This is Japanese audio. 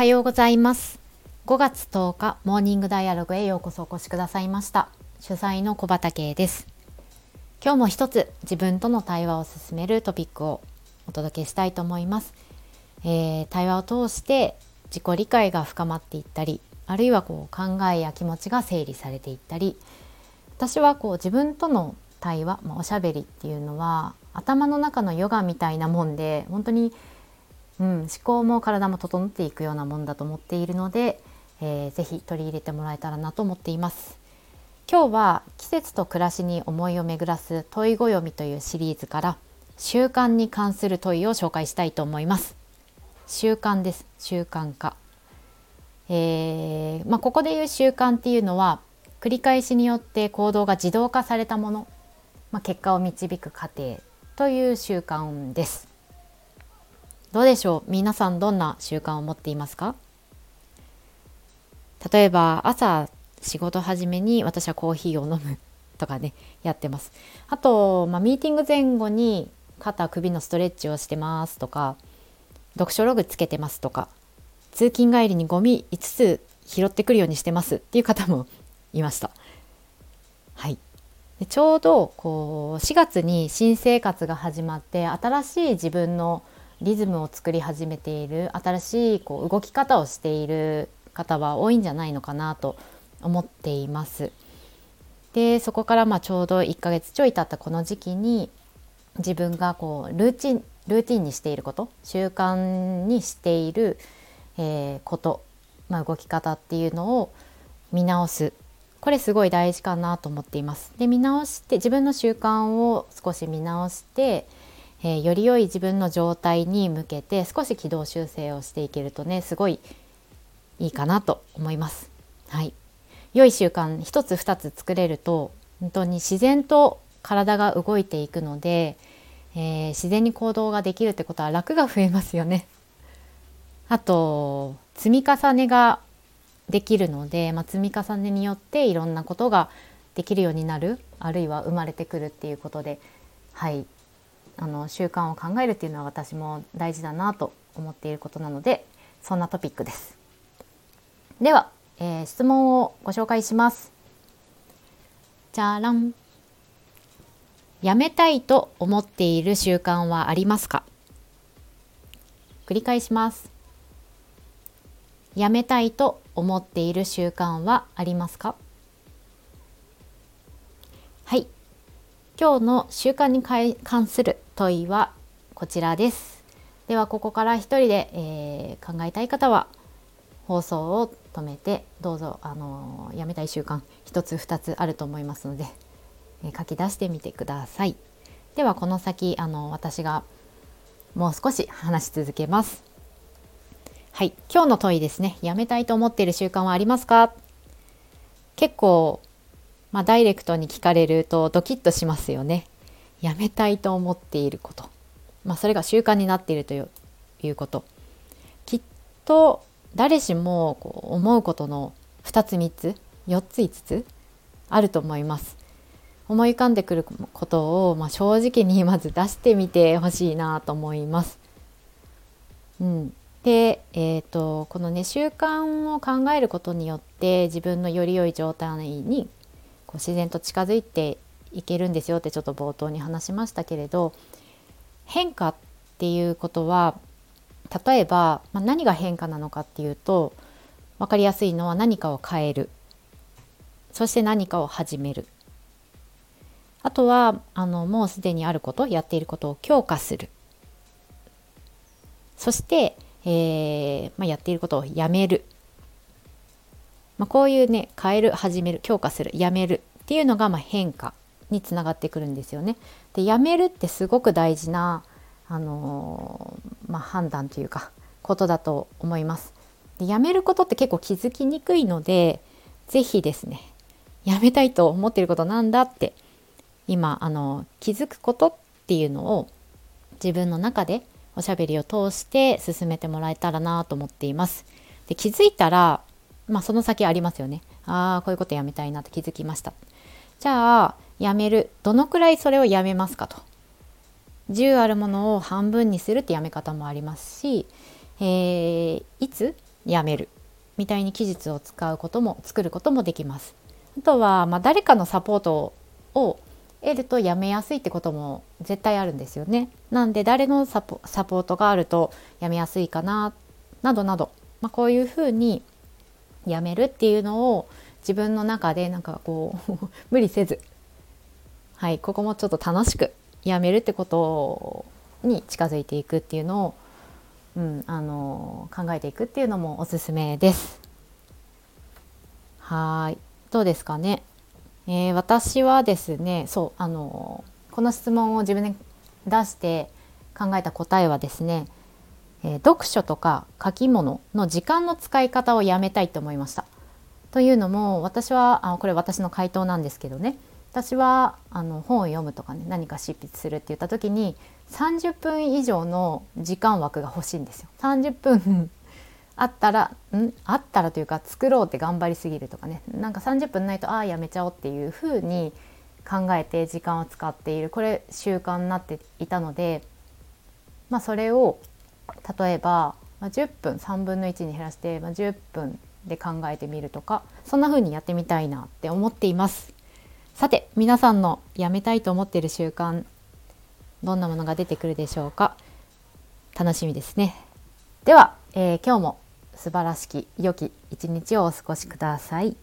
はようございます。5月10日モーニングダイアログへようこそお越しくださいました。主催の小畑です。今日も一つ自分との対話を進めるトピックをお届けしたいと思います、えー、対話を通して自己理解が深まっていったりあるいはこう考えや気持ちが整理されていったり私はこう自分との対話、まあ、おしゃべりっていうのは頭の中のヨガみたいなもんで本当にうん、思考も体も整っていくようなもんだと思っているので、えー、ぜひ取り入れてもらえたらなと思っています。今日は季節と暮らしに思いを巡らす問いご読みというシリーズから習慣に関する問いを紹介したいと思います。習慣です。習慣化。えー、まあ、ここで言う習慣っていうのは繰り返しによって行動が自動化されたもの、まあ、結果を導く過程という習慣です。どうでしょう？皆さんどんな習慣を持っていますか？例えば朝仕事始めに私はコーヒーを飲むとかねやってます。あと、まあ、ミーティング前後に肩首のストレッチをしてますとか読書ログつけてますとか通勤帰りにゴミ5つ拾ってくるようにしてますっていう方もいました。はい。でちょうどこう4月に新生活が始まって新しい自分のリズムを作り始めている新しいこう動き方をしている方は多いんじゃないのかなと思っています。でそこからまあちょうど1ヶ月ちょい経ったこの時期に自分がこうルーチンルーティンにしていること習慣にしている、えー、こと、まあ、動き方っていうのを見直すこれすごい大事かなと思っています。で見直して自分の習慣を少し見直してえー、より良い自分の状態に向けて少し軌道修正をしていけるとねすごいいいかなと思います。はい、良い習慣一つ二つ作れると本当に自然と体が動いていくので、えー、自然に行動ができるってことは楽が増えますよね。あと積み重ねができるので、まあ、積み重ねによっていろんなことができるようになるあるいは生まれてくるっていうことではいあの習慣を考えるっていうのは私も大事だなと思っていることなのでそんなトピックです。では、えー、質問をご紹介します。じゃらん。やめたいと思っている習慣はありますか？繰り返します。やめたいと思っている習慣はありますか？今日の習慣に関する問いはこちらです。ではここから一人で、えー、考えたい方は放送を止めてどうぞあのやめたい習慣一つ二つあると思いますので、えー、書き出してみてください。ではこの先あの私がもう少し話し続けます。はい、今日の問いですね。やめたいと思っている習慣はありますか？結構まあ、ダイレクトに聞かれるとドキッとしますよね。やめたいと思っていること。まあ、それが習慣になっているということ。きっと誰しもこう思うことの2つ3つ4つ5つあると思います。思い浮かんでくることを、まあ、正直にまず出してみてほしいなと思います。うん、で、えーとこのね習慣を考えることによって自分のより良い状態にこう自然と近づいていけるんですよってちょっと冒頭に話しましたけれど変化っていうことは例えば、まあ、何が変化なのかっていうと分かりやすいのは何かを変える。そして何かを始める。あとはあのもうすでにあることやっていることを強化する。そして、えーまあ、やっていることをやめる。まあ、こういうね変える始める強化するやめるっていうのがま変化につながってくるんですよね。でやめるってすごく大事な、あのー、まあ、判断というかことだと思います。でやめることって結構気づきにくいので是非ですねやめたいと思っていることなんだって今あの気づくことっていうのを自分の中でおしゃべりを通して進めてもらえたらなと思っています。で気づいたらまあ、その先ありますよね。ああ、こういうことやめたいなって気づきました。じゃあ、やめる。どのくらいそれをやめますかと。10あるものを半分にするってやめ方もありますし、えー、いつやめるみたいに期日を使うことも作ることもできます。あとは、まあ、誰かのサポートを得るとやめやすいってことも絶対あるんですよね。なんで誰のサポートがあるとやめやすいかななどなど、まあ、こういうふうにやめるっていうのを自分の中でなんかこう 無理せずはいここもちょっと楽しくやめるってことに近づいていくっていうのを、うん、あの考えていくっていうのもおすすめです。はいどうですかね、えー、私はですねそうあのこの質問を自分で出して考えた答えはですね、えー、読書とか書き物の時間の使い方をやめたいと思いました。というのも私はあこれ私の回答なんですけどね私はあの本を読むとかね何か執筆するって言った時に30分以上の時間枠が欲しいんですよ。30分 あったらん？あったらというか作ろうって頑張りすぎるとかねなんか30分ないとああやめちゃおうっていうふうに考えて時間を使っているこれ習慣になっていたので、まあ、それを例えば、まあ、10分3分の1に減らして、まあ、10分で考えてみるとかそんな風にやってみたいなって思っています。さて皆さんのやめたいと思っている習慣どんなものが出てくるでしょうか？楽しみですね。では、えー、今日も素晴らしき良き一日をお過ごしください。